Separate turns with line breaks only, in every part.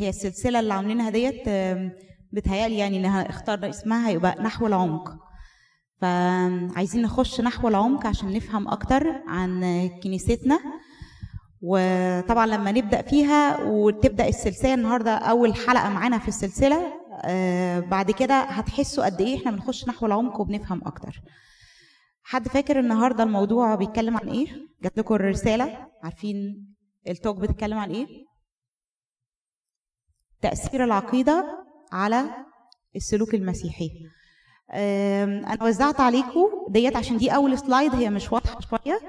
هي السلسلة اللي عاملينها ديت بتهيألي يعني إنها اختار اسمها هيبقى نحو العمق. فعايزين نخش نحو العمق عشان نفهم أكتر عن كنيستنا. وطبعا لما نبدأ فيها وتبدأ السلسلة النهارده أول حلقة معانا في السلسلة آه، بعد كده هتحسوا قد إيه إحنا بنخش نحو العمق وبنفهم أكتر. حد فاكر النهارده الموضوع بيتكلم عن إيه؟ جات لكم الرسالة؟ عارفين ال talk بتتكلم عن إيه؟ تأثير العقيدة على السلوك المسيحي. أم، أنا وزعت عليكم data عشان دي أول slide هي مش واضحة شوية.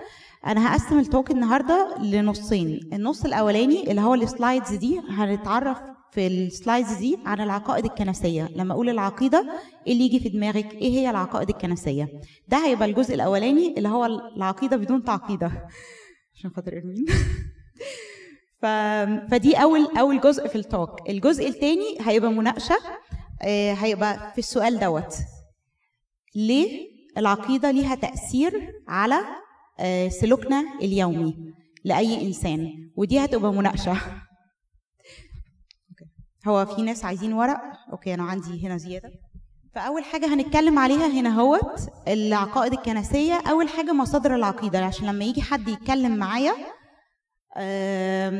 أنا هقسم ال talk النهارده لنصين. النص الأولاني اللي هو ال slides دي هنتعرف في ال slides دي عن العقائد الكنسية. لما أقول العقيدة إيه اللي يجي في دماغك؟ إيه هي العقائد الكنسية؟ ده هيبقى الجزء الأولاني اللي هو العقيدة بدون تعقيدة. عشان خاطر إرمين. ف... فدي اول أول جزء في ال talk الجزء الثاني هيبقى مناقشة آه، هيبقى في السؤال دوت. ليه العقيدة ليها تأثير على آه، سلوكنا اليومي لأي إنسان؟ ودي هتبقى مناقشة. هو في ناس عايزين ورق؟ okay أنا عندي هنا زيادة. فأول حاجة هنتكلم عليها هنا هوت العقائد الكنسية. أول حاجة مصادر العقيدة عشان لما يجي حد يتكلم معايا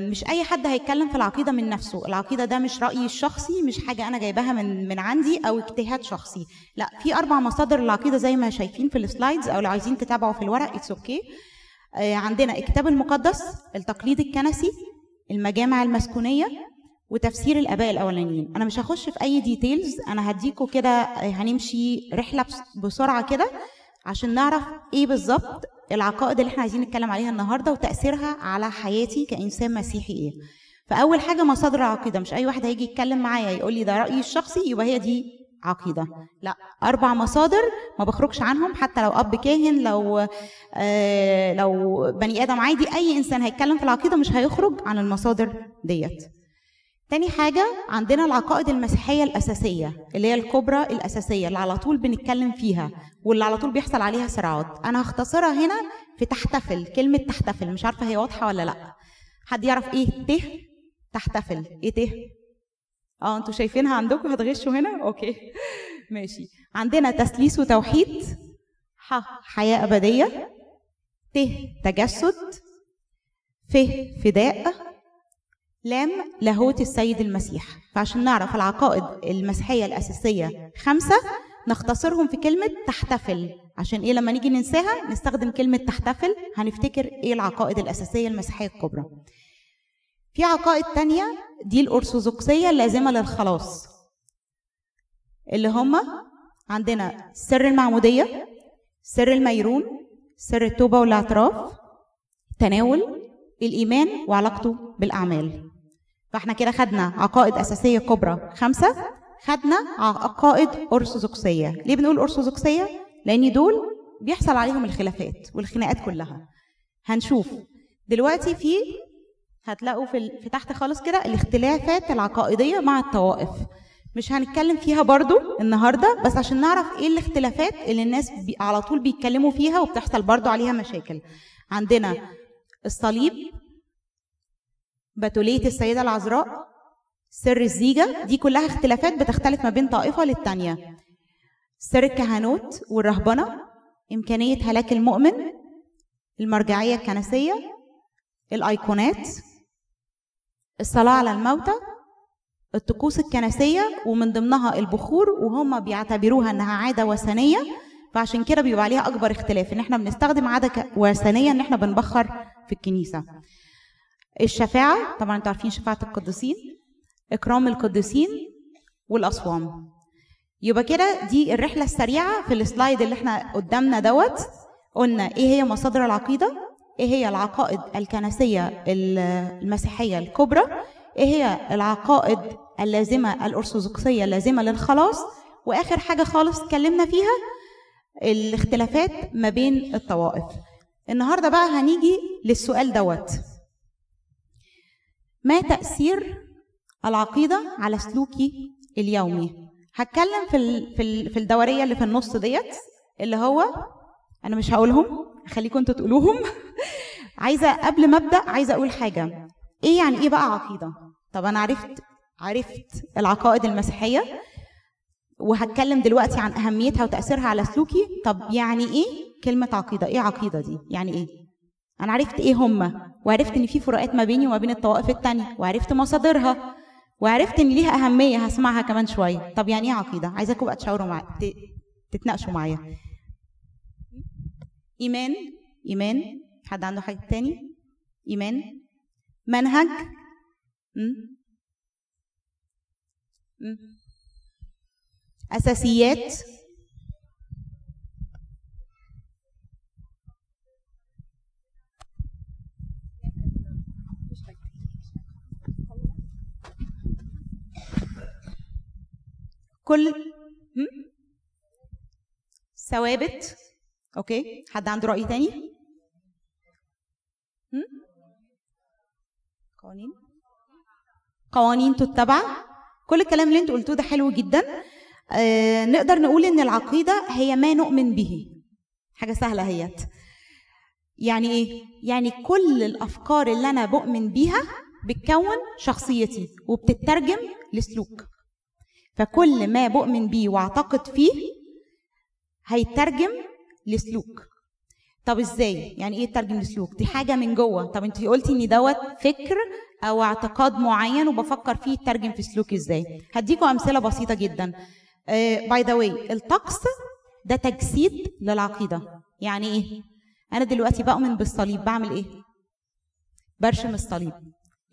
مش أي حد هيتكلم في العقيدة من نفسه. العقيدة ده مش رأيي الشخصي مش حاجة أنا جايباها من من عندي أو اجتهاد شخصي. لا في أربع مصادر العقيده زي ما شايفين في ال slides أو لو عايزين تتابعوا في الورق it's okay okay. عندنا الكتاب المقدس التقليد الكنسي المجامع المسكونية وتفسير الآباء الأولانيين. أنا مش هخش في أي details أنا هديكوا كده آه، هنمشي رحلة بس- بسرعة كده عشان نعرف إيه بالظبط العقائد اللي إحنا عايزين نتكلم عليها النهارده وتأثيرها على حياتي كإنسان مسيحي إيه. فأول حاجة مصادر العقيدة مش أي واحد هيجي يتكلم معايا يقول لي ده رأيي الشخصي يبقى هي دي عقيدة. لا أربع مصادر ما بخرجش عنهم حتى لو أب كاهن لو آه لو بني آدم عادي أي إنسان هيتكلم في العقيدة مش هيخرج عن المصادر ديت. تاني حاجة عندنا العقائد المسيحية الأساسية اللي هي الكبرى الأساسية اللي على طول بنتكلم فيها واللي على طول بيحصل عليها صراعات. أنا هختصرها هنا في تحتفل كلمة تحتفل مش عارفة هي واضحة ولا لأ. حد يعرف إيه ت؟ تحتفل. إيه ت؟ آه أنتوا شايفينها عندكم؟ هتغشوا هنا؟ أوكي. ماشي. عندنا تثليث وتوحيد. ح حياة أبدية. ت تجسد. ف فداء. لام لاهوت السيد المسيح. فعشان نعرف العقائد المسيحية الأساسية خمسة نختصرهم في كلمة تحتفل. عشان إيه لما نيجي ننساها نستخدم كلمة تحتفل هنفتكر إيه العقائد الأساسية المسيحية الكبرى. في عقائد تانية دي الأرثوذكسية اللازمة للخلاص اللي هما عندنا سر المعمودية سر الميرون سر التوبة والإعتراف تناول الإيمان وعلاقته بالأعمال. فاحنا كده خدنا عقائد أساسية كبرى. خمسة خدنا عقائد أرثوذكسية. ليه بنقول أرثوذكسية؟ لأن دول بيحصل عليهم الخلافات والخناقات كلها. هنشوف. دلوقتي في هتلاقوا في, في تحت خالص كده الاختلافات العقائدية مع الطوائف. مش هنتكلم فيها برضو النهاردة بس عشان نعرف إيه الاختلافات اللي الناس بي على طول بيتكلموا فيها وبتحصل برضو عليها مشاكل. عندنا الصليب بتولية السيدة العذراء سر الزيجة دي كلها اختلافات بتختلف ما بين طائفة للتانية. سر الكهنوت والرهبنة إمكانية هلاك المؤمن المرجعية الكنسية الأيقونات الصلاة على الموتى الطقوس الكنسية ومن ضمنها البخور وهم بيعتبروها إنها عادة وثنية. فعشان كده بيبقى عليها أكبر اختلاف إن إحنا بنستخدم عادة ك- وثنية إن إحنا بنبخر في الكنيسة. الشفاعة طبعا أنتوا عارفين شفاعة القديسين إكرام القديسين والأصوام. يبقى كده دي الرحلة السريعة في السلايد اللي إحنا قدامنا دوت. قلنا إيه هي مصادر العقيدة؟ إيه هي العقائد الكنسية ال- المسيحية الكبرى؟ إيه هي العقائد اللازمة الأرثوذكسية اللازمة للخلاص؟ وآخر حاجة خالص اتكلمنا فيها الاختلافات ما بين الطوائف. النهارده بقى هنيجي للسؤال دوت. ما تأثير العقيدة على سلوكي اليومي؟ هتكلم في في ال- في الدورية اللي في النص ديت اللي هو أنا مش هقولهم خليكم أنتوا تقولوهم. عايزة قبل ما أبدأ عايزة أقول حاجة. إيه يعني إيه بقى عقيدة؟ طب أنا عرفت عرفت العقائد المسيحية وهتكلم دلوقتي عن أهميتها وتأثيرها على سلوكي. طب يعني إيه كلمة عقيدة؟ إيه عقيدة دي؟ يعني إيه؟ أنا عرفت إيه هما وعرفت إن في فروقات ما بيني وما بين الطوائف التانية وعرفت مصادرها وعرفت إن ليها أهمية هسمعها كمان شوية. طب يعني إيه عقيدة؟ عايزاكم بقى تشاوروا معايا تتناقشوا معايا. إيمان إيمان حد عنده حاجة تاني؟ إيمان. منهج. م? م? أساسيات. كل? ثوابت. أوكي. حد عنده رأي تاني? قوانين. قوانين تتبع. كل الكلام اللي أنتوا قلتوه ده حلو جدا. آه نقدر نقول إن العقيدة هي ما نؤمن به. حاجة سهلة هيت يعني إيه؟ يعني كل الأفكار اللي أنا بؤمن بيها بتكون شخصيتي وبتترجم لسلوك. فكل ما بؤمن بيه واعتقد فيه هيترجم لسلوك. طب إزاي؟ يعني إيه يترجم لسلوك؟ دي حاجة من جوه. طب أنت قلتي إن دوت فكر أو اعتقاد معين وبفكر فيه يترجم في سلوكي إزاي؟ هديكم أمثلة بسيطة جدا. by the way الطقس ده تجسيد للعقيدة. يعني إيه؟ أنا دلوقتي بؤمن بالصليب بعمل إيه؟ برشم الصليب.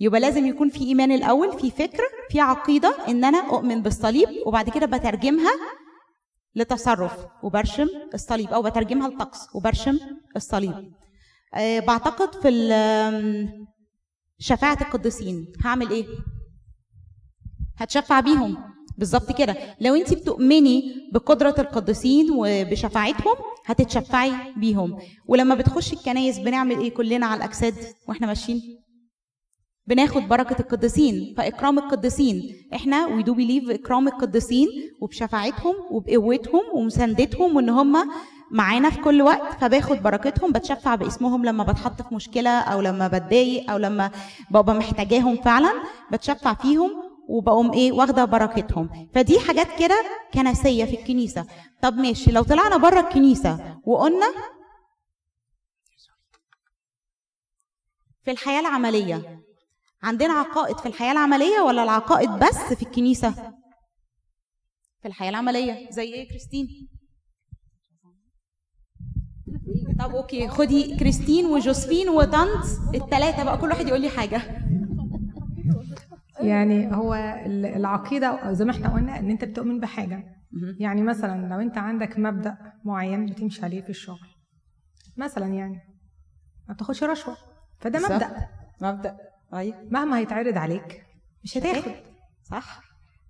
يبقى لازم يكون في إيمان الأول في فكر في عقيدة إن أنا أؤمن بالصليب وبعد كده بترجمها لتصرف وبرشم الصليب أو بترجمها لطقس وبرشم الصليب. أه بعتقد في شفاعة القديسين. هعمل إيه؟ هتشفع بيهم. بالظبط كده. لو انت بتؤمني بقدرة القديسين وبشفاعتهم هتتشفعي بيهم. ولما بتخشي الكنايس بنعمل إيه كلنا على الأجساد وإحنا ماشيين؟ بناخد بركة القديسين فإكرام القديسين. إحنا we do believe إكرام القديسين وبشفاعتهم وبقوتهم ومساندتهم وإن هم معانا في كل وقت فباخد بركتهم بتشفع باسمهم لما بتحط في مشكلة أو لما بتضايق أو لما ببقى محتاجاهم فعلا بتشفع فيهم وبقوم إيه واخدة بركتهم. فدي حاجات كده كنسية في الكنيسة. طب ماشي لو طلعنا بره الكنيسة وقلنا في الحياة العملية عندنا عقائد في الحياة العملية ولا العقائد بس في الكنيسة؟ في الحياة العملية. زي إيه كريستين؟ طب okay خدي كريستين وجوزفين وطنط الثلاثه بقى. كل واحد يقول لي حاجة.
يعني هو ال- العقيدة زي ما إحنا قلنا إن أنت بتؤمن بحاجة.
مهم.
يعني مثلا لو أنت عندك مبدأ معين بتمشي عليه في الشغل مثلا يعني ما بتاخدش رشوة فده. مبدأ.
مبدأ. أيوه
مهما هيتعرض عليك مش هتاخد.
صح.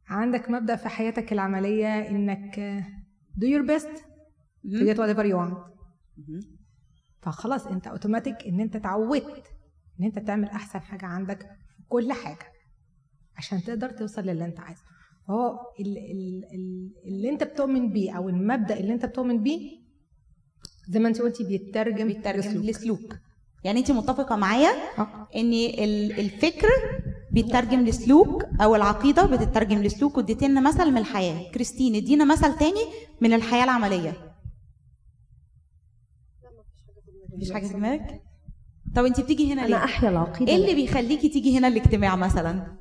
عندك مبدأ في حياتك العملية إنك do your best to get whatever you want. فخلاص أنت اوتوماتيك إن أنت اتعودت إن أنت تعمل أحسن حاجة عندك في كل حاجة عشان تقدر توصل للي أنت عايزه. فهو ال- ال- ال- اللي أنت بتؤمن بيه أو المبدأ اللي أنت بتؤمن بيه زي ما أنت قلتي بيترجم
بيترجم
لسلوك.
يعني انت متفقة معايا
آه.
ان ال- الفكر بيترجم لسلوك أو العقيدة بتترجم لسلوك واديتي لنا مثل من الحياة. كريستين ادينا مثل تاني من الحياة العملية. مفيش حاجة في دماغك؟ طب انت بتيجي هنا
أنا
ليه؟
أحيا العقيدة
إيه اللي بيخليكي تيجي هنا الاجتماع مثلا؟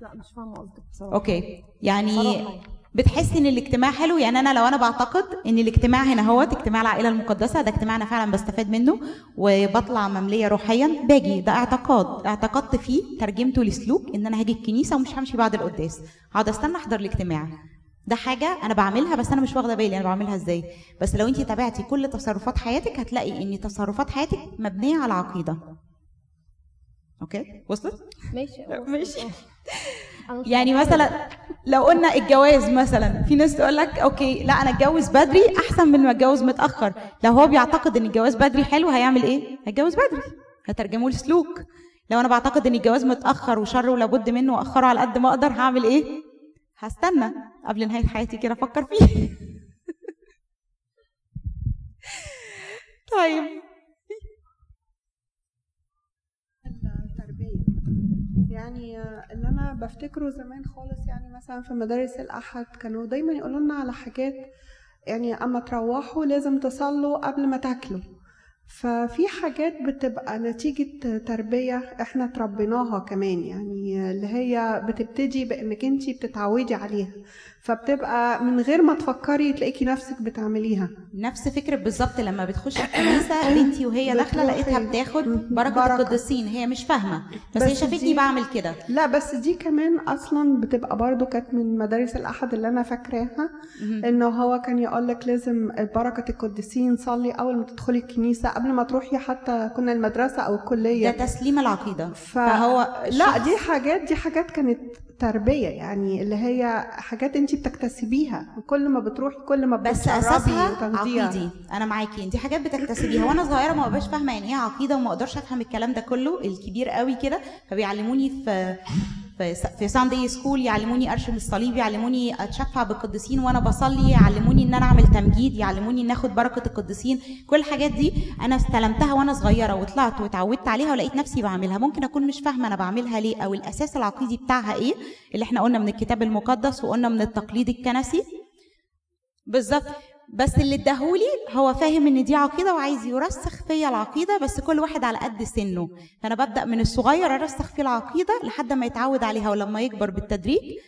لا مش فاهمة قصدك بصراحة.
أوكي. يعني
صراحة.
بتحسي إن الاجتماع حلو؟ يعني أنا لو أنا بعتقد إن الاجتماع هنا هو اجتماع العائلة المقدسة ده اجتماع أنا فعلا بستفاد منه وبطلع مملية روحيا. باجي ده اعتقاد. اعتقدت فيه ترجمته لسلوك إن أنا هاجي الكنيسة ومش همشي بعد القداس. هقعد استنى أحضر الاجتماع. ده حاجة أنا بعملها بس أنا مش واخدة بالي أنا بعملها إزاي. بس لو انت تابعتي كل تصرفات حياتك هتلاقي إن تصرفات حياتك مبنية على عقيدة. okay؟ وصلت؟
ماشي.
ماشي. يعني. مثلا لو قلنا الجواز مثلا في ناس تقول لك okay لا أنا أتجوز بدري أحسن من ما أتجوز متأخر. لو هو بيعتقد إن الجواز بدري حلو هيعمل إيه؟ هيتجوز بدري. هترجمه لسلوك. لو أنا بعتقد إن الجواز متأخر وشر ولابد منه وأخره على قد ما أقدر هعمل إيه؟ هستنى. قبل نهاية حياتي كده أفكر فيه. طيب.
يعني اللي أنا بفتكره زمان خالص يعني مثلا في مدارس الأحد كانوا دايما يقولوا لنا على حاجات يعني أما تروحوا لازم تصلوا قبل ما تاكلوا. ففي حاجات بتبقى نتيجة تربية إحنا تربيناها كمان يعني اللي هي بتبتدي بإنك انتي بتتعودي عليها فبتبقى من غير ما تفكري تلاقيكي نفسك بتعمليها
نفس فكرة بالظبط لما بتخش الكنيسة بنتي وهي داخلة. لقيتها بتاخد بركة
بركة.
القديسين هي مش فاهمة بس,
بس
هي شافتني بعمل كده
لا بس دي كمان أصلا بتبقى برضو كانت من مدارس الأحد اللي أنا فاكراها انه هو كان يقول لك لازم بركة القديسين صلي أول ما تدخلي الكنيسة قبل ما تروحي حتى كنا المدرسة أو
ده
الكليه
تسليم العقيدة.
ف...
فهو
لا دي حاجات دي حاجات كانت تربيه يعني اللي هي حاجات انت بتكتسبيها. كل ما بتروحي كل ما
بس
أساسها.
عقيدي. أنا معاكي. دي حاجات بتكتسبيها. وأنا صغيرة ما ببقاش فاهمة يعني إيه عقيدة وما أقدرش أفهم الكلام ده كله الكبير قوي كده. فبيعلموني في في في Sunday school يعلموني ارشم الصليب يعلموني أتشفع بالقديسين وأنا بصلي يعلموني إن أنا أعمل تمجيد يعلموني إن آخد بركة القديسين. كل الحاجات دي أنا استلمتها وأنا صغيرة وطلعت واتعودت عليها ولقيت نفسي بعملها. ممكن أكون مش فاهمة أنا بعملها ليه أو الأساس العقيدي بتاعها إيه اللي إحنا قلنا من الكتاب المقدس وقلنا من التقليد الكنسي. بالظبط. بس اللي اداهولي هو فاهم إن دي عقيدة وعايز يرسخ فيا العقيدة بس كل واحد على قد سنه. فانا ببدأ من الصغير أرسخ فيه العقيدة لحد ما يتعود عليها ولما يكبر بالتدريج.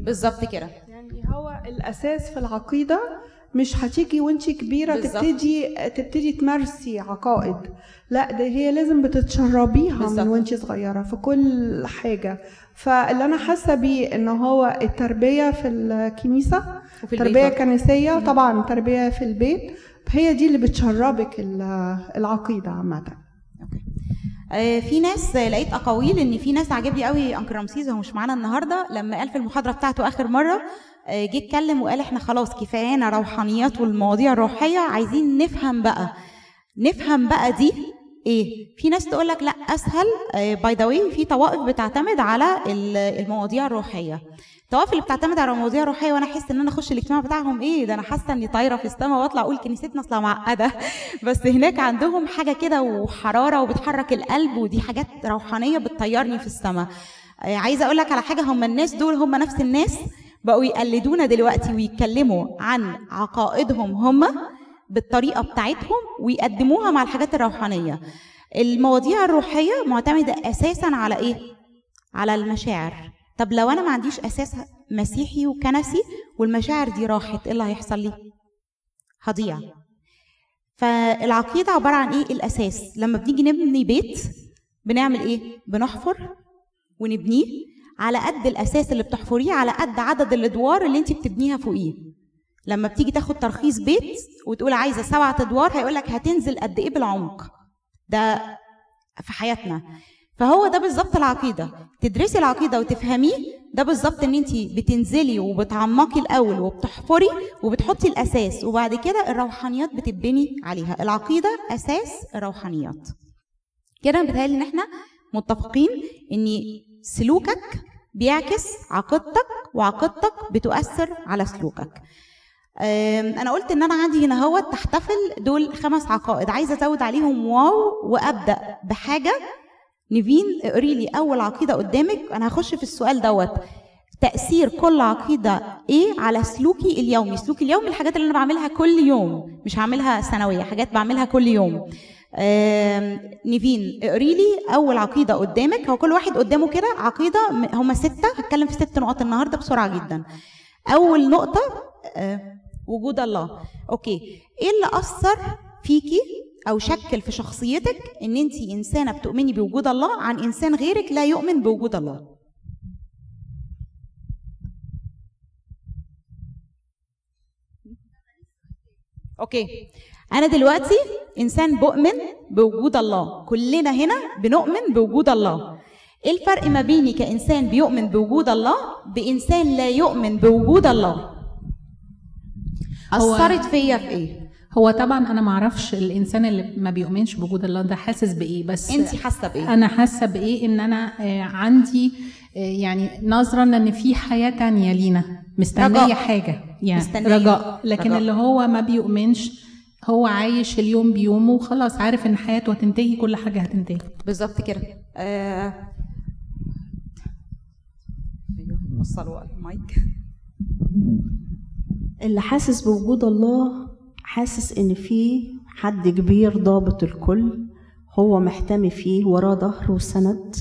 بالظبط كده.
يعني هو الأساس في العقيدة مش هتيجي وانت كبيرة
بالظبط.
تبتدي تبتدي تمارسي عقائد لا ده هي لازم بتتشربيها
بالظبط.
من وانت صغيرة في كل حاجة فاللي أنا حاسة بيه إن هو التربية في الكنيسة
وفي تربية.
كنسية طبعا تربية في البيت هي دي اللي بتشربك ال- العقيدة
عامة في ناس آه، لقيت أقاويل إن في ناس عجبني قوي انكل رمسيس هو مش معانا النهارده لما قال في المحاضرة بتاعته آخر مرة آه، جه اتكلم وقال إحنا خلاص كفايانا روحانيات والمواضيع الروحية عايزين نفهم بقى. نفهم بقى دي إيه؟ في ناس تقول لك لا أسهل by the way في طوائف بتعتمد على ال- المواضيع الروحية. الطوائف اللي بتعتمد على المواضيع الروحيه وأنا أحس إن أنا أخش الاجتماع بتاعهم إيه؟ ده أنا حاسة إني طايرة في السماء وأطلع أقول كنيستنا أصلا معقدة. بس هناك عندهم حاجة كده وحرارة وبتحرك القلب ودي حاجات روحانية بتطيرني في السماء آه، عايزة أقول لك على حاجة هم الناس دول هم نفس الناس بقوا يقلدونا دلوقتي ويتكلموا عن عقائدهم هم بالطريقة بتاعتهم ويقدموها مع الحاجات الروحانية. المواضيع الروحية معتمدة أساسا على إيه؟ على المشاعر. طب لو أنا ما عنديش أساس مسيحي وكنسي والمشاعر دي راحت إيه اللي هيحصل لي؟ هضيع. فالعقيدة عبارة عن إيه؟ الأساس. لما بنيجي نبني بيت بنعمل إيه؟ بنحفر ونبنيه على قد الأساس اللي بتحفريه على قد عدد الأدوار اللي أنت بتبنيها فوقيه. لما بتيجي تاخد ترخيص بيت وتقول عايزة سبعة أدوار هيقول لك هتنزل قد إيه بالعمق. ده في حياتنا. فهو ده بالظبط العقيدة. تدرسي العقيدة وتفهميه ده بالظبط إن انت بتنزلي وبتعمقي الأول وبتحفري وبتحطي الأساس وبعد كده الروحانيات بتبني عليها. العقيدة أساس الروحانيات كده بيتهيألي إن إحنا متفقين إن سلوكك بيعكس عقيدتك وعقيدتك بتؤثر على سلوكك. أنا قلت إن أنا عندي هنا هو تحتفل دول خمس عقائد. عايزة أزود عليهم واو وأبدأ بحاجة نيفين اقري لي أول عقيدة قدامك. أنا هخش في السؤال دوت. تأثير كل عقيدة إيه على سلوكي اليومي؟ سلوكي اليومي الحاجات اللي أنا بعملها كل يوم مش هعملها سنوية حاجات بعملها كل يوم. نيفين اقري لي أول عقيدة قدامك. هو كل واحد قدامه كده عقيدة هما ستة. هتكلم في ست نقط النهارده بسرعة جدا. أول نقطة آه، وجود الله. أوكي. إيه اللي أثر فيكي أو شكل في شخصيتك إن انت إنسانة بتؤمني بوجود الله عن إنسان غيرك لا يؤمن بوجود الله. أوكي. أنا دلوقتي إنسان بؤمن بوجود الله. كلنا هنا بنؤمن بوجود الله. إيه الفرق ما بيني كإنسان بيؤمن بوجود الله بإنسان لا يؤمن بوجود الله؟ أثرت فيا في إيه؟
هو طبعا أنا ما أعرفش الإنسان اللي ما بيؤمنش بوجود الله ده حاسس بإيه بس
انت حاسة بإيه
أنا حاسة بإيه إن أنا آه، عندي آه، يعني نظرا ان في حياة تانية لينا مستنية
رجاء.
حاجة يعني
مستنية.
رجاء لكن
رجاء.
اللي هو ما بيؤمنش هو عايش اليوم بيومه وخلاص عارف إن حياته هتنتهي كل حاجة هتنتهي
بالظبط كده آه... أيوه وصلوا المايك
اللي حاسس بوجود الله حاسس إن في حد كبير ضابط الكل هو محتمي فيه وراه ظهر وسند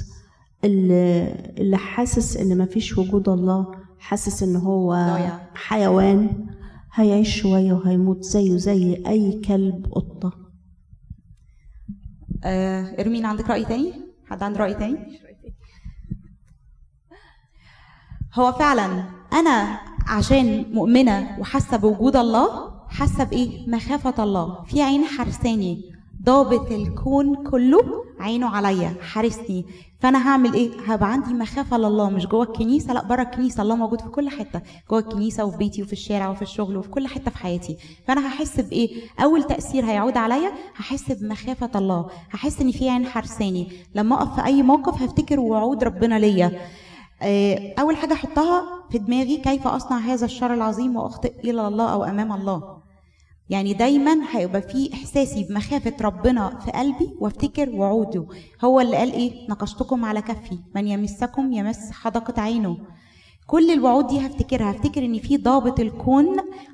اللي, اللي حاسس إن مفيش وجود الله حاسس إن هو. حيوان هيعيش شوية وهيموت زيه زي أي كلب قطة
آه... إرمين عندك رأي تاني؟ حد عنده رأي تاني؟ هو فعلا أنا عشان مؤمنة وحاسة بوجود الله حاسة بإيه؟ مخافة الله. في عين حرساني ضابط الكون كله عينه عليا حارسني. فأنا هعمل إيه؟ هبقى عندي مخافة لله مش جوه الكنيسة لأ بره الكنيسة. الله موجود في كل حتة. جوه الكنيسة وفي بيتي وفي الشارع وفي الشغل وفي كل حتة في حياتي. فأنا هحس بإيه؟ أول تأثير هيعود عليا هحس بمخافة الله. هحس إن في عين حرساني لما أقف في أي موقف هفتكر وعود ربنا ليا. آه، أول حاجة أحطها في دماغي كيف أصنع هذا الشر العظيم وأخطئ إلى الله أو أمام الله. يعني دايما هيبقى في إحساسي بمخافة ربنا في قلبي وأفتكر وعوده. هو اللي قال إيه؟ نقشتكم على كفي من يمسكم يمس حدقة عينه. كل الوعود دي هفتكرها. هفتكر إن في ضابط الكون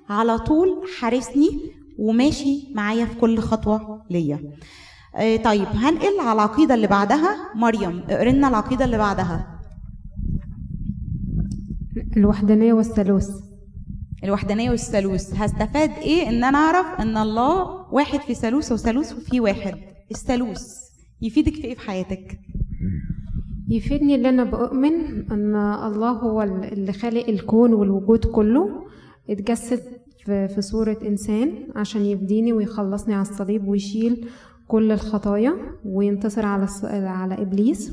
على طول حارسني وماشي معايا في كل خطوة ليا. آه، طيب هنقل على العقيدة اللي بعدها. مريم اقري لنا العقيدة اللي بعدها.
الوحدانية والثالوث.
الوحدانية والثالوث. هستفاد إيه؟ إن أنا أعرف إن الله واحد في ثالوث وثالوث وفي واحد. الثالوث. يفيدك في إيه في حياتك؟
يفيدني اللي أنا بؤمن أن الله هو اللي خالق الكون والوجود كله. اتجسد في في صورة إنسان عشان يفديني ويخلصني على الصليب ويشيل كل الخطايا وينتصر على على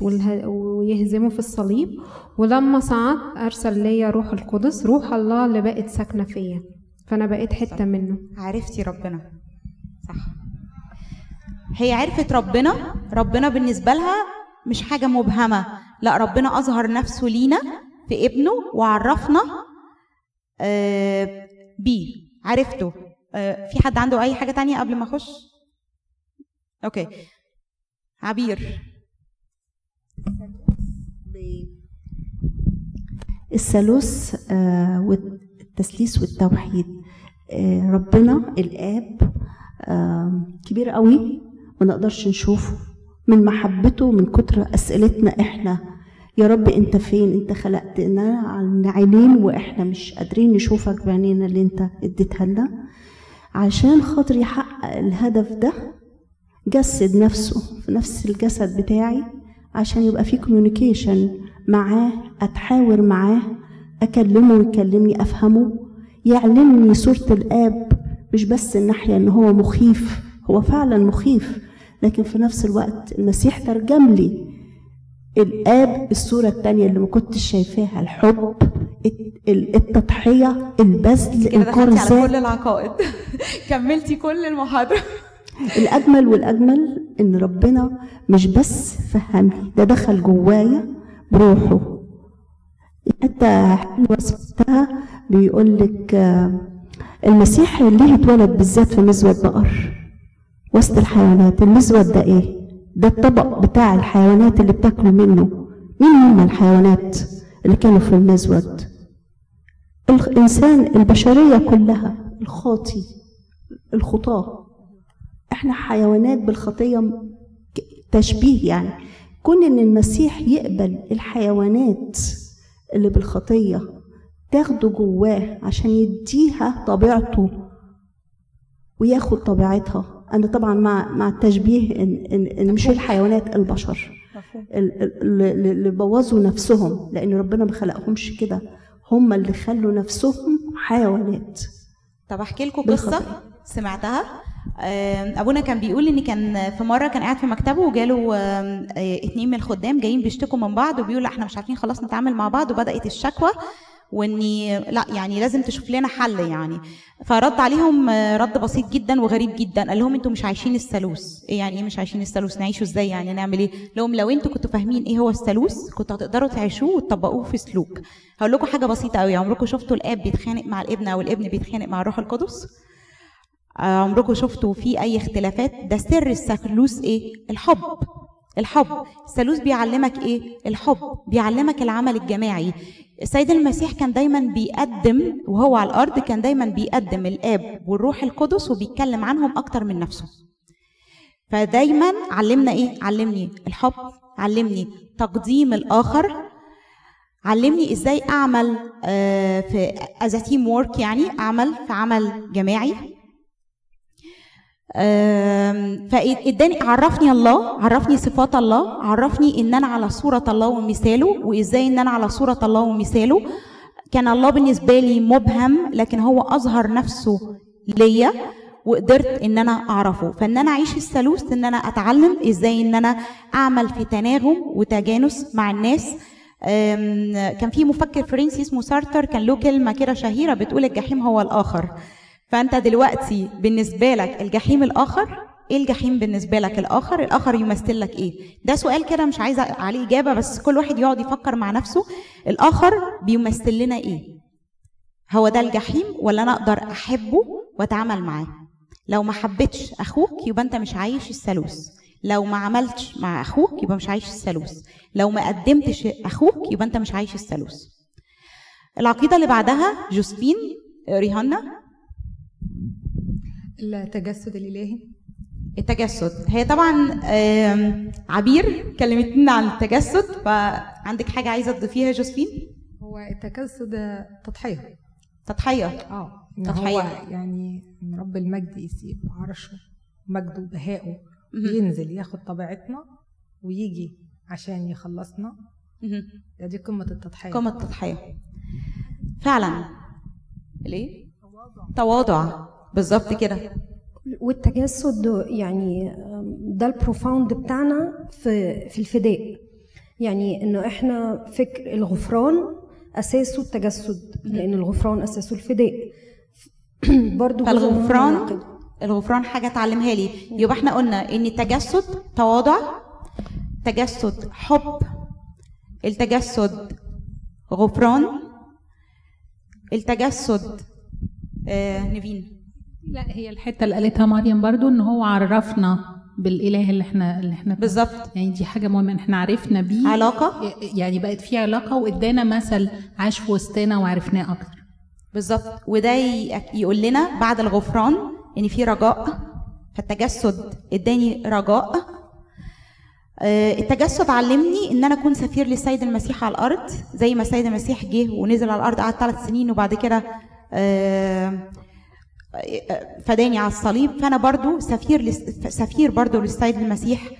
والها- ويهزمه في الصليب. ولما صعد أرسل ليا روح القدس روح الله اللي بقت ساكنة فيا. فأنا بقيت حتة منه.
عرفتي ربنا. صح. هي عرفت ربنا. ربنا بالنسبة لها مش حاجة مبهمة. لا ربنا أظهر نفسه لينا في ابنه وعرفنا آه بيه. عرفته. آه في حد عنده أي حاجة تانية قبل ما أخش؟ أوكي عبير
الثالوث والتثليث والتوحيد ربنا الآب آه، كبير قوي ما نقدرش نشوفه من محبته من كتر أسئلتنا إحنا يا رب أنت فين أنت خلقتنا عن عينين وإحنا مش قادرين نشوفك بعينينا اللي أنت اديتها لنا عشان خاطر يحقق الهدف ده جسد نفسه في نفس الجسد بتاعي عشان يبقى في كوميونيكيشن معاه أتحاور معاه أكلمه ويكلمني أفهمه. يعلمني صورة الآب مش بس الناحية إن هو مخيف هو فعلا مخيف. لكن في نفس الوقت المسيح ترجم لي الآب الصورة التانية اللي ما كنتش شايفاها الحب الت- التضحية البذل انكار الذات
كل العقائد. كملتي كل المحاضرة.
الأجمل والأجمل إن ربنا مش بس فهمني ده دخل جوايا بروحه حتى حلوة سمعتها بيقول لك آه، المسيح ليه اتولد بالذات في مزود بقر وسط الحيوانات المزود ده إيه؟ ده الطبق بتاع الحيوانات اللي بتاكلوا منه مين هم الحيوانات اللي كانوا في المزود؟ الإنسان البشرية كلها الخاطي الخطاة إحنا حيوانات بالخطية تشبيه يعني. كون إن المسيح يقبل الحيوانات اللي بالخطية تاخده جواه عشان يديها طبيعته وياخد طبيعتها. أنا طبعا مع مع التشبيه إن إن, إن مش الحيوانات البشر. ال- ال- اللي بوظوا نفسهم لأن ربنا ما خلقهمش كده. هم اللي خلوا نفسهم حيوانات.
طب أحكي لكم. قصة؟ سمعتها؟ أبونا كان بيقول إن كان في مرة كان قاعد في مكتبه وجاله اتنين من الخدام جايين بيشتكوا من بعض وبيقول إحنا مش عارفين خلاص نتعامل مع بعض وبدأت الشكوى واني لا يعني لازم تشوف لنا حل يعني. فرد عليهم آه، رد بسيط جدا وغريب جدا قال لهم أنتوا مش عايشين الثالوث. إيه يعني إيه مش عايشين الثالوث؟ نعيشه إزاي يعني؟ نعمل إيه؟ لهم لو أنتوا كنتوا فاهمين إيه هو الثالوث كنتوا هتقدروا تعيشوه وتطبقوه في سلوك. هقول لكم حاجة بسيطة قوي عمركم شفتوا الآب بيتخانق مع الابن أو الابن بيتخانق مع الروح القدس؟ عمركم شفتوا في أي اختلافات؟ ده سر الثالوث إيه؟ الحب. الحب. الثالوث بيعلمك إيه؟ الحب. بيعلمك العمل الجماعي. السيد المسيح كان دايما بيقدم وهو على الأرض كان دايما بيقدم الآب والروح القدس وبيتكلم عنهم أكتر من نفسه. فدايما علمنا إيه؟ علمني الحب. علمني تقديم الآخر. علمني إزاي أعمل آه، في as team work يعني أعمل في عمل جماعي. فاداني عرفني الله عرفني صفات الله عرفني إن أنا على صورة الله ومثاله وإزاي إن أنا على صورة الله ومثاله. كان الله بالنسبة لي مبهم لكن هو أظهر نفسه ليا وقدرت إن أنا أعرفه. فإن أنا أعيش الثالوث إن أنا أتعلم إزاي إن أنا أعمل في تناغم وتجانس مع الناس. كان في مفكر فرنسي اسمه سارتر كان له كلمه كده شهيرة بتقول الجحيم هو الآخر. فأنت دلوقتي بالنسبة لك الجحيم الآخر؟ إيه الجحيم بالنسبة لك الآخر؟ الآخر يمثل لك إيه؟ ده سؤال كده مش عايزة عليه إجابة بس كل واحد يقعد يفكر مع نفسه. الآخر بيمثل لنا إيه؟ هو ده الجحيم ولا أنا أقدر أحبه وأتعامل معاه؟ لو ما حبيتش أخوك يبقى أنت مش عايش الثالوث. لو ما عملتش مع أخوك يبقى مش عايش الثالوث. لو ما قدمتش أخوك يبقى أنت مش عايش الثالوث. العقيدة اللي بعدها جوزفين ريهانا
التجسد الالهي
التجسد. هي طبعا عبير كلمتنا عن التجسد فعندك حاجة عايزة تضيفيها جوزفين
هو التجسد تضحية.
تضحية.
آه إن
تضحية.
هو يعني إن رب المجد يسيب عرشه مجده وبهائه
مهم.
ينزل ياخد طبيعتنا ويجي عشان يخلصنا. ده دي قمة التضحية.
قمة التضحية. فعلا. ليه؟ تواضع. بالظبط كده.
والتجسد يعني ده البروفاوند بتاعنا في في الفداء. يعني إنه إحنا فكر الغفران أساسه التجسد لأن الغفران أساسه الفداء. برضو العقيدة.
الغفران حاجة تعلمها لي. يبقى إحنا قلنا إن التجسد تواضع تجسد حب التجسد غفران التجسد آه نيفين
لا هي الحتة اللي قالتها مريم برضو إن هو عرفنا بالإله اللي إحنا اللي إحنا
بالظبط.
يعني دي حاجة مهمة ان إحنا عرفنا بيه.
علاقة؟
يعني بقت في علاقة وإدانا مثل عاش في وسطنا وعرفناه أكتر.
بالظبط. وده يقول لنا بعد الغفران إن في رجاء فالتجسد إداني رجاء. آه، التجسد علمني إن أنا أكون سفير للسيد المسيح على الأرض زي ما السيد المسيح جه ونزل على الأرض قعد ثلاث سنين وبعد كده آه، فداني على الصليب فأنا برضو سفير سفير برضو للسيد المسيح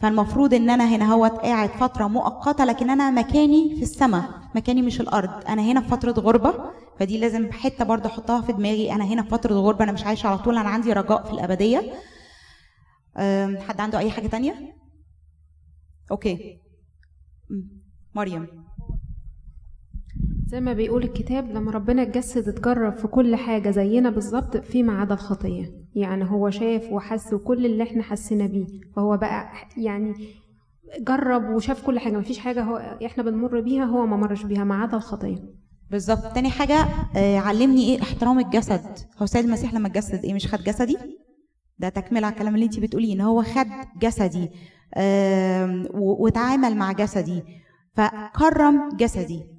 فالمفروض إن أنا هنا هو قاعد فترة مؤقتة لكن أنا مكاني في السماء مكاني مش الأرض أنا هنا في فترة غربة فدي لازم حتة برضه أحطها في دماغي أنا هنا في فترة غربة أنا مش عايشة على طول أنا عندي رجاء في الأبدية. حد عنده أي حاجة تانية؟ أوكي. مريم.
زي ما بيقول الكتاب لما ربنا اتجسد اتجرب في كل حاجة زينا بالظبط فيما عدا الخطية. يعني هو شاف وحس وكل اللي إحنا حسينا بيه. فهو بقى يعني جرب وشاف كل حاجة. مفيش حاجة هو إحنا بنمر بيها هو ما مرش بيها. ما عدا الخطية.
بالظبط. تاني حاجة آه، علمني إيه احترام الجسد. هو السيد المسيح لما اتجسد إيه؟ مش خد جسدي؟ ده تكملة على الكلام اللي انت بتقوليه ان هو خد جسدي وتعامل مع جسدي. فكرم جسدي.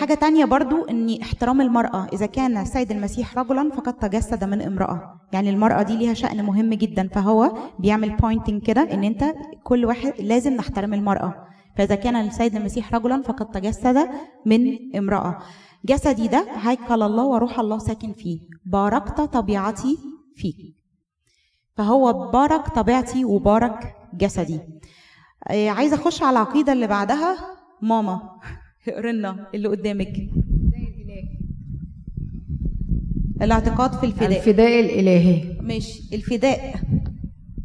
حاجة تانية برضو أن احترام المرأة إذا كان السيد المسيح رجلا فقد تجسد من امرأة. يعني المرأة دي ليها شأن مهم جدا فهو بيعمل بوينتنج كده أن أنت كل واحد لازم نحترم المرأة. فإذا كان السيد المسيح رجلا فقد تجسد من امرأة. جسدي ده هيكل الله وروح الله ساكن فيه. باركت طبيعتي فيك. فهو بارك طبيعتي وبارك جسدي. آه، عايزة أخش على العقيدة اللي بعدها؟ ماما. اقري لنا اللي قدامك. الاعتقاد في الفداء.
الفداء الإلهي.
ماشي. الفداء.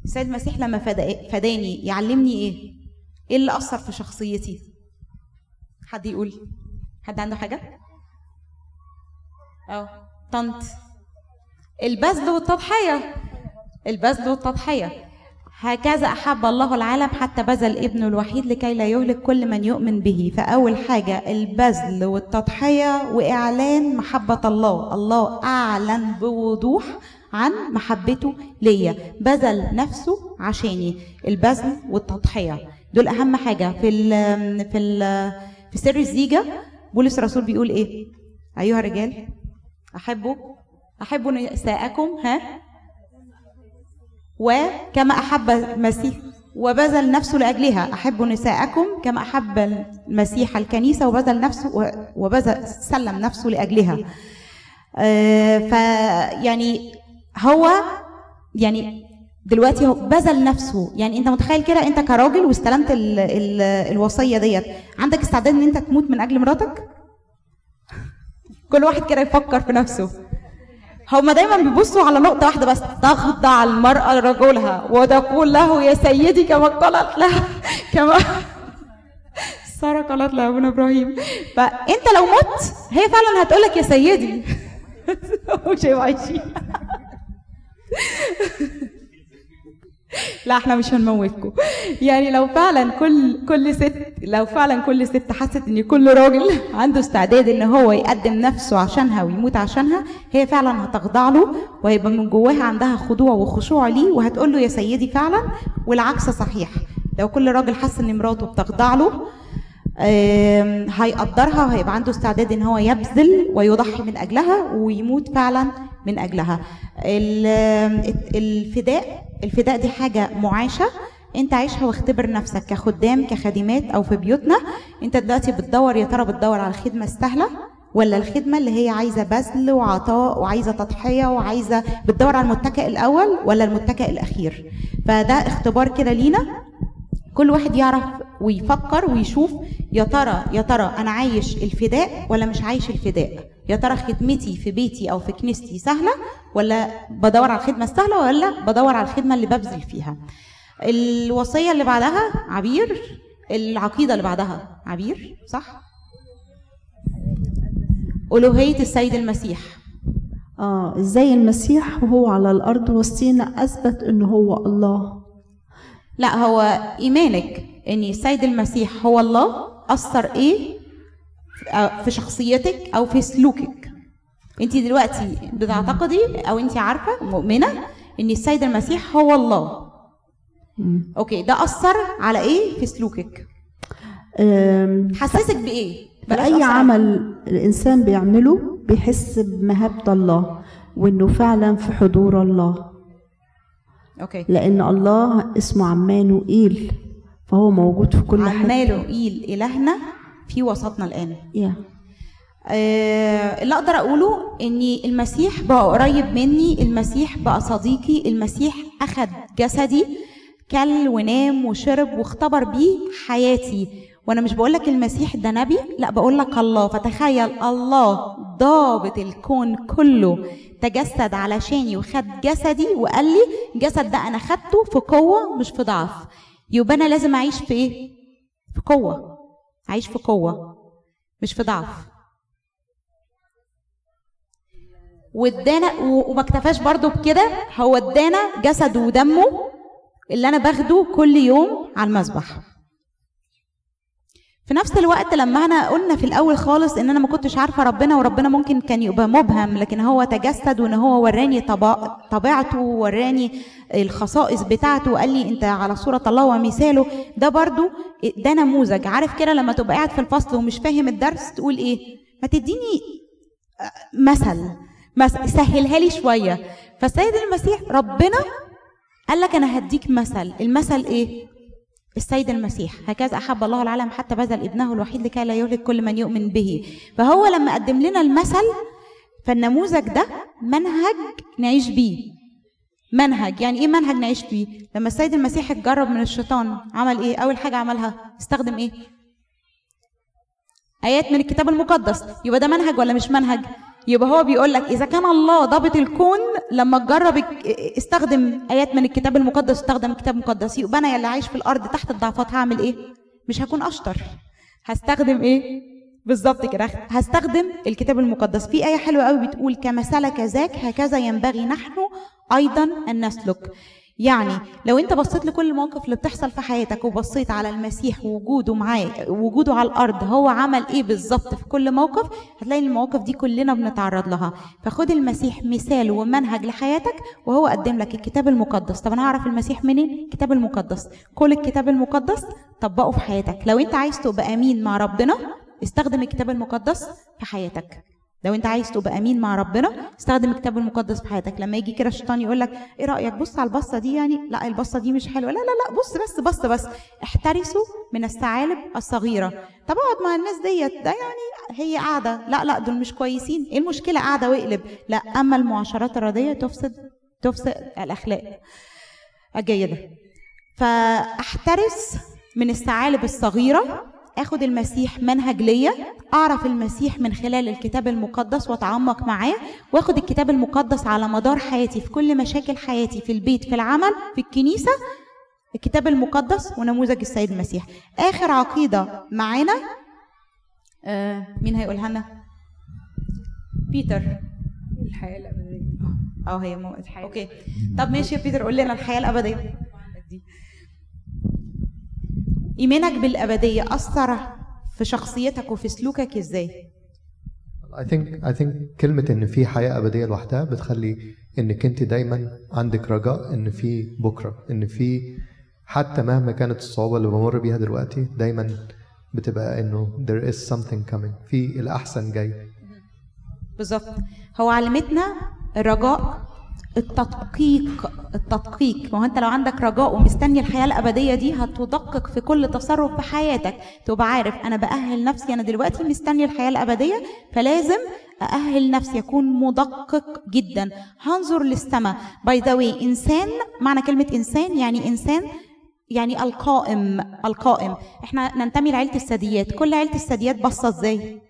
السيد المسيح لما فدا- فداني يعلمني إيه؟ إيه اللي أثر في شخصيتي؟ حد يقول؟ حد عنده حاجة؟ آه طنط. البذل والتضحية. البذل والتضحية. هكذا أحب الله العالم حتى بذل ابنه الوحيد لكي لا يهلك كل من يؤمن به. فأول حاجة البذل والتضحية وإعلان محبة الله. الله أعلن بوضوح عن محبته ليا. بذل نفسه عشاني. البذل والتضحية. دول أهم حاجة. في ال في ال في سر الزيجة بولس الرسول بيقول إيه؟ أيها الرجال أحبوا أحبوا نساءكم ها؟ وكما أحب المسيح وبذل نفسه لأجلها. أحب نساءكم كما أحب المسيح الكنيسة وبذل نفسه وبذل سلم نفسه لأجلها. آه، فيعني هو يعني دلوقتي هو بذل نفسه. يعني أنت متخيل كده؟ أنت كراجل واستلمت ال ال الوصية ديت. عندك استعداد إن أنت تموت من أجل مراتك؟ كل واحد كده يفكر في نفسه. هما دايما بيبصوا على نقطة واحدة بس تخضع المرأة لرجلها وتقول له يا سيدي كما قالت لها كما سارة قالت لأبونا إبراهيم. فأنت لو مت هي فعلا هتقول لك يا سيدي. مش هيبقوا عايشين. لا إحنا مش هنموتكم يعني لو فعلا كل كل ست لو فعلا كل ست حست إن كل راجل عنده استعداد إن هو يقدم نفسه عشانها ويموت عشانها هي فعلا هتخضع له وهيبقى من جواها عندها خضوع وخشوع ليه وهتقول له يا سيدي فعلا والعكس صحيح. لو كل راجل حس إن مراته بتخضع له هيقدرها وهيبقى عنده استعداد إن هو يبذل ويضحي من أجلها ويموت فعلا من أجلها. ال- الفداء الفداء دي حاجة معاشه انت عيشها واختبر نفسك كخدام كخادمات أو في بيوتنا. انت دلوقتي بتدور يا ترى بتدور على الخدمه السهله ولا الخدمة اللي هي عايزة بذل وعطاء وعايزة تضحية وعايزة بتدور على المتكئ الأول ولا المتكئ الأخير؟ فده اختبار كده لينا. كل واحد يعرف ويفكر ويشوف يا ترى يا ترى أنا عايش الفداء ولا مش عايش الفداء؟ يا ترى خدمتي في بيتي أو في كنيستي سهلة ولا بدور على الخدمة السهلة ولا بدور على الخدمة اللي ببذل فيها؟ الوصية اللي بعدها عبير العقيدة اللي بعدها عبير صح؟ ألوهية السيد المسيح.
آه إزاي المسيح وهو على الأرض وسطينا أثبت ان هو الله؟
لا هو إيمانك إن السيد المسيح هو الله أثر إيه؟ في شخصيتك أو في سلوكك. أنت دلوقتي بتعتقدي أو أنت عارفة مؤمنة إن السيد المسيح هو الله.
مم.
أوكي ده أثر على إيه؟ في سلوكك. حسسك بإيه؟ على-
عمل الإنسان بيعمله بيحس بمهابة الله وإنه فعلا في حضور الله.
أوكي.
لأن الله اسمه عمانوئيل فهو موجود في كل حتة
عماله إيل إلهنا في وسطنا الآن.
يا
آه، اللي أقدر أقوله ان المسيح بقى قريب مني المسيح بقى صديقي المسيح اخد جسدي كل ونام وشرب واختبر بيه حياتي. وأنا مش بقول لك المسيح ده نبي لا بقول لك الله. فتخيل الله ضابط الكون كله تجسد علشاني وخد جسدي وقال لي الجسد ده أنا خدته في قوة مش في ضعف. يبقى أنا لازم أعيش في إيه؟ في قوة. أعيش في قوة مش في ضعف. وادانا وما اكتفاش برضو بكده. هو ادانا جسده ودمه اللي أنا باخده كل يوم على المذبح في نفس الوقت لما أنا قلنا في الأول خالص إن أنا ما كنتش عارفة ربنا وربنا ممكن كان يبقى مبهم لكن هو تجسد وإن هو وراني طبيعته وراني الخصائص بتاعته وقال لي أنت على صورة الله ومثاله. ده برضو ده نموذج. عارف كده لما تبقى قاعد في الفصل ومش فاهم الدرس تقول إيه؟ ما تديني مثل سهلها لي شوية. فالسيد المسيح ربنا قال لك أنا هديك مثل. المثل إيه؟ السيد المسيح. هكذا أحب الله العالم حتى بذل ابنه الوحيد لكي لا يهلك كل من يؤمن به. فهو لما قدم لنا المثل فالنموذج ده منهج نعيش بيه. منهج. يعني إيه منهج نعيش بيه؟ لما السيد المسيح اتجرب من الشيطان عمل إيه؟ أول حاجة عملها استخدم إيه؟ آيات من الكتاب المقدس. يبقى ده منهج ولا مش منهج؟ يبقى هو بيقول لك إذا كان الله ضابط الكون لما تجرب استخدم آيات من الكتاب المقدس استخدم الكتاب المقدس يبقى أنا اللي عايش في الأرض تحت الضعفات هعمل إيه؟ مش هكون أشطر. هستخدم إيه؟ بالظبط كده. هستخدم الكتاب المقدس. في آية حلوة قوي بتقول كما سلك ذاك هكذا ينبغي نحن أيضا أن نسلك. يعني لو انت بصيت لكل المواقف اللي بتحصل في حياتك وبصيت على المسيح ووجوده معاه وجوده على الأرض هو عمل إيه بالظبط في كل موقف؟ هتلاقي المواقف دي كلنا بنتعرض لها. فخد المسيح مثال ومنهج لحياتك وهو قدم لك الكتاب المقدس. طب أنا هعرف المسيح منين؟ الكتاب المقدس. كل الكتاب المقدس طبقه في حياتك. لو أنت عايز تبقى أمين مع ربنا استخدم الكتاب المقدس في حياتك. لو انت عايز تبقى امين مع ربنا استخدم الكتاب المقدس في حياتك. لما يجي كده الشيطان يقول لك إيه رأيك؟ بص على البصة دي يعني. لا البصة دي مش حلوة. لا لا لا بص بس بص بس. احترسوا من الثعالب الصغيرة. طب اقعد مع الناس ديت. ده يعني هي قاعدة. لا لا دول مش كويسين. إيه المشكلة؟ قاعدة واقلب. لا أما المعاشرات الرديه تفسد تفسد الأخلاق الجيدة. فاحترس من الثعالب الصغيرة. آخد المسيح منهج ليا أعرف المسيح من خلال الكتاب المقدس وأتعمق معاه وآخد الكتاب المقدس على مدار حياتي في كل مشاكل حياتي في البيت في العمل في الكنيسة. الكتاب المقدس ونموذج السيد المسيح. آخر عقيدة معانا آه مين هيقولها لنا؟ بيتر.
الحياة الأبدية.
آه هي مو... okay. طب ماشي يا بيتر قول لنا الحياة الأبدية. إيمانك بالأبدية أثر في شخصيتك وفي سلوكك إزاي؟
I think I think كلمة إن في حياة أبدية لوحدها بتخلي إنك أنت دايما عندك رجاء إن في بكرة إن في حتى مهما كانت الصعوبة اللي بمر بيها دلوقتي دايما بتبقى إنه there is something coming في الأحسن جاي.
بالظبط. هو علمتنا الرجاء التدقيق التدقيق. ما هو انت لو عندك رجاء ومستني الحياة الأبدية دي هتدقق في كل تصرف في حياتك. تبقى عارف أنا بأهل نفسي أنا دلوقتي مستني الحياة الأبدية فلازم أأهل نفسي أكون مدقق جدا. هنظر للسماء. by the way إنسان معنى كلمة إنسان يعني إنسان يعني القائم القائم. إحنا ننتمي لعيلة الثدييات. كل عيلة الثدييات باصة إزاي؟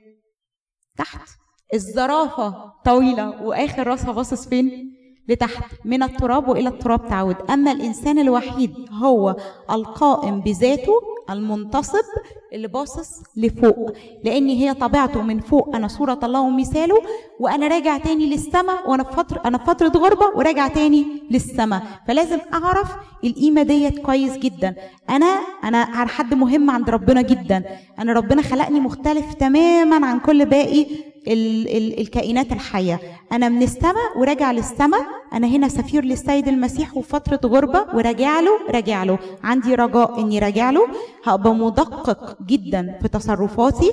تحت. الزرافة طويلة وآخر راسها باصة فين؟ لتحت من التراب وإلى التراب تعود. أما الإنسان الوحيد هو القائم بذاته المنتصب اللي باصص لفوق. لأن هي طبيعته من فوق. أنا صورة الله ومثاله. وأنا راجع تاني للسماء. وأنا في فترة أنا في فترة غربة وراجع تاني للسماء. فلازم أعرف القيمة ديت كويس جدا. أنا أنا على حد مهم عند ربنا جدا. أنا ربنا خلقني مختلف تماما عن كل باقي ال ال الكائنات الحية. أنا من السماء وراجع للسماء. أنا هنا سفير للسيد المسيح وفي فتره غربة وراجع له راجع له. عندي رجاء إني راجع له. هبقى مدقق جدا في تصرفاتي.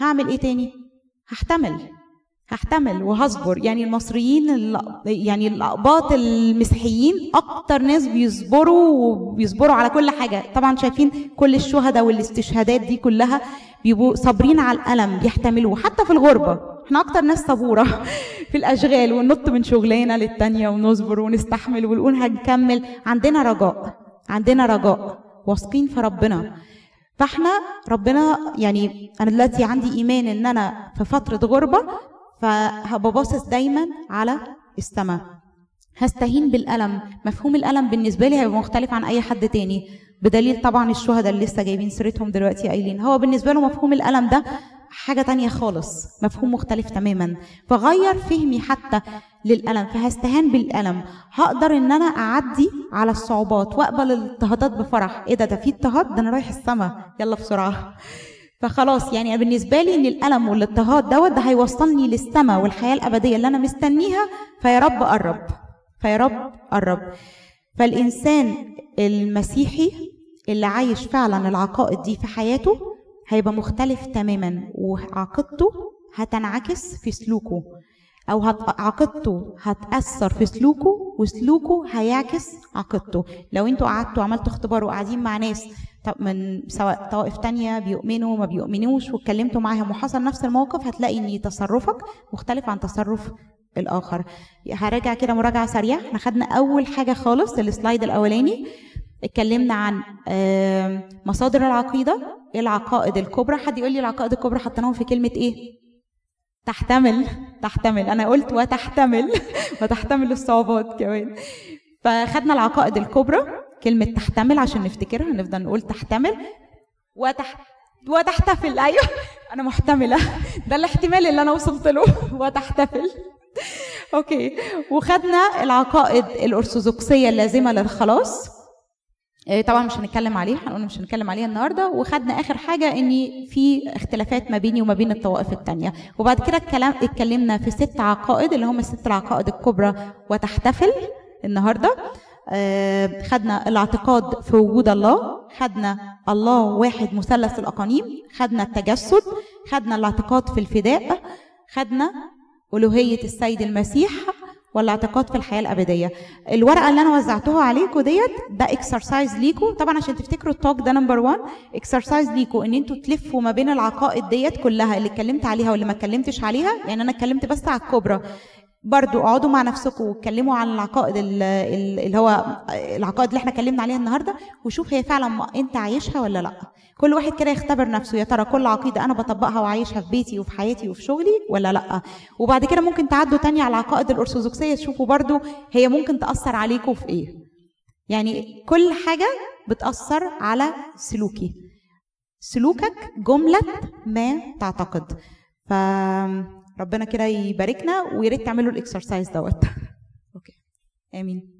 هعمل إيه تاني؟ هحتمل هحتمل وهصبر. يعني المصريين ال- يعني الأقباط المسيحيين أكتر ناس بيصبروا وبيصبروا على كل حاجة. طبعا شايفين كل الشهداء والاستشهادات دي كلها. بيبقوا صابرين على الألم بيحتملوه. حتى في الغربة إحنا أكتر ناس صبورة. في الأشغال وننط من شغلانه للتانية ونصبر ونستحمل ونقول هنكمل. عندنا رجاء عندنا رجاء واثقين في ربنا. فإحنا ربنا يعني أنا دلوقتي عندي إيمان إن أنا في فترة غربة فهبقى باصص دايما على السماء. هستهين بالألم. مفهوم الألم بالنسبة لي هيبقى مختلف عن أي حد تاني. بدليل طبعا الشهداء اللي لسه جايبين سيرتهم دلوقتي قايلين. هو بالنسبة له مفهوم الألم ده حاجة تانية خالص مفهوم مختلف تماما. فغير فهمي حتى للألم فهستهان بالألم. هقدر إن أنا أعدي على الصعوبات وأقبل الاضطهادات بفرح. إيه ده؟ ده في اضطهاد؟ ده أنا رايح السما. يلا بسرعة. فخلاص يعني بالنسبة لي إن الألم والاضطهاد دوت ده هيوصلني للسماء والحياة الأبدية اللي أنا مستنيها. فيا رب قرب فيا رب قرب فالإنسان المسيحي اللي عايش فعلا العقائد دي في حياته هيبقى مختلف تماما وعقيدته هتنعكس في سلوكه أو هت- عقيدته هتأثر في سلوكه وسلوكه هيعكس عقيدته. لو أنتوا قعدتوا عملتوا اختبار وقاعدين مع ناس من سواء طوائف تانية بيؤمنوا ما بيؤمنوش واتكلمتوا معاهم وحصل نفس الموقف هتلاقي إن تصرفك مختلف عن تصرف الآخر. هراجع كده مراجعة سريعة. إحنا خدنا أول حاجة خالص السلايد الأولاني. اتكلمنا عن آم، مصادر العقيدة. العقائد الكبرى. حد يقول لي العقائد الكبرى حطيناهم في كلمة إيه؟ تحتمل. تحتمل. أنا قلت وتحتمل. وتحتمل الصعوبات كمان. فخدنا العقائد الكبرى. كلمة تحتمل عشان نفتكرها. نفضل نقول تحتمل. وتح وتحتفل. أيوه. أنا محتملة. ده الاحتمال اللي أنا وصلت له. وتحتفل. أوكي. وخدنا العقائد الأرثوذكسية اللازمة للخلاص. طبعا مش هنتكلم عليها هنقول مش هنتكلم عليها النهارده. وخدنا آخر حاجة إن في اختلافات ما بيني وما بين الطوائف التانية. وبعد كده الكلام اتكلمنا في ست عقائد اللي هم الست العقائد الكبرى وتحتفل النهارده. آه، خدنا الاعتقاد في وجود الله خدنا الله واحد مثلث الأقانيم خدنا التجسد خدنا الاعتقاد في الفداء خدنا ألوهية السيد المسيح والاعتقاد في الحياة الأبدية. الورقة اللي أنا وزعتها عليكم ديت ده exercise ليكم طبعا عشان تفتكروا ال talk ده number 1 اكسرسايز ليكم إن أنتوا تلفوا ما بين العقائد ديت كلها اللي اتكلمت عليها واللي ما اتكلمتش عليها. يعني أنا اتكلمت بس على الكبرى برضو اقعدوا مع نفسكم واتكلموا عن العقائد ال- ال- اللي هو العقائد اللي إحنا اتكلمنا عليها النهارده وشوف هي فعلا انت عايشها ولا لا. كل واحد كده يختبر نفسه يا ترى كل عقيدة أنا بطبقها وعايشها في بيتي وفي حياتي وفي شغلي ولا لا؟ وبعد كده ممكن تعدوا تاني على العقائد الأرثوذكسية تشوفوا برضو هي ممكن تأثر عليكم في إيه. يعني كل حاجة بتأثر على سلوكي. سلوكك جملة ما تعتقد. فربنا كده يباركنا ويا ريت تعملوا ال exercise دوت. okay. آمين.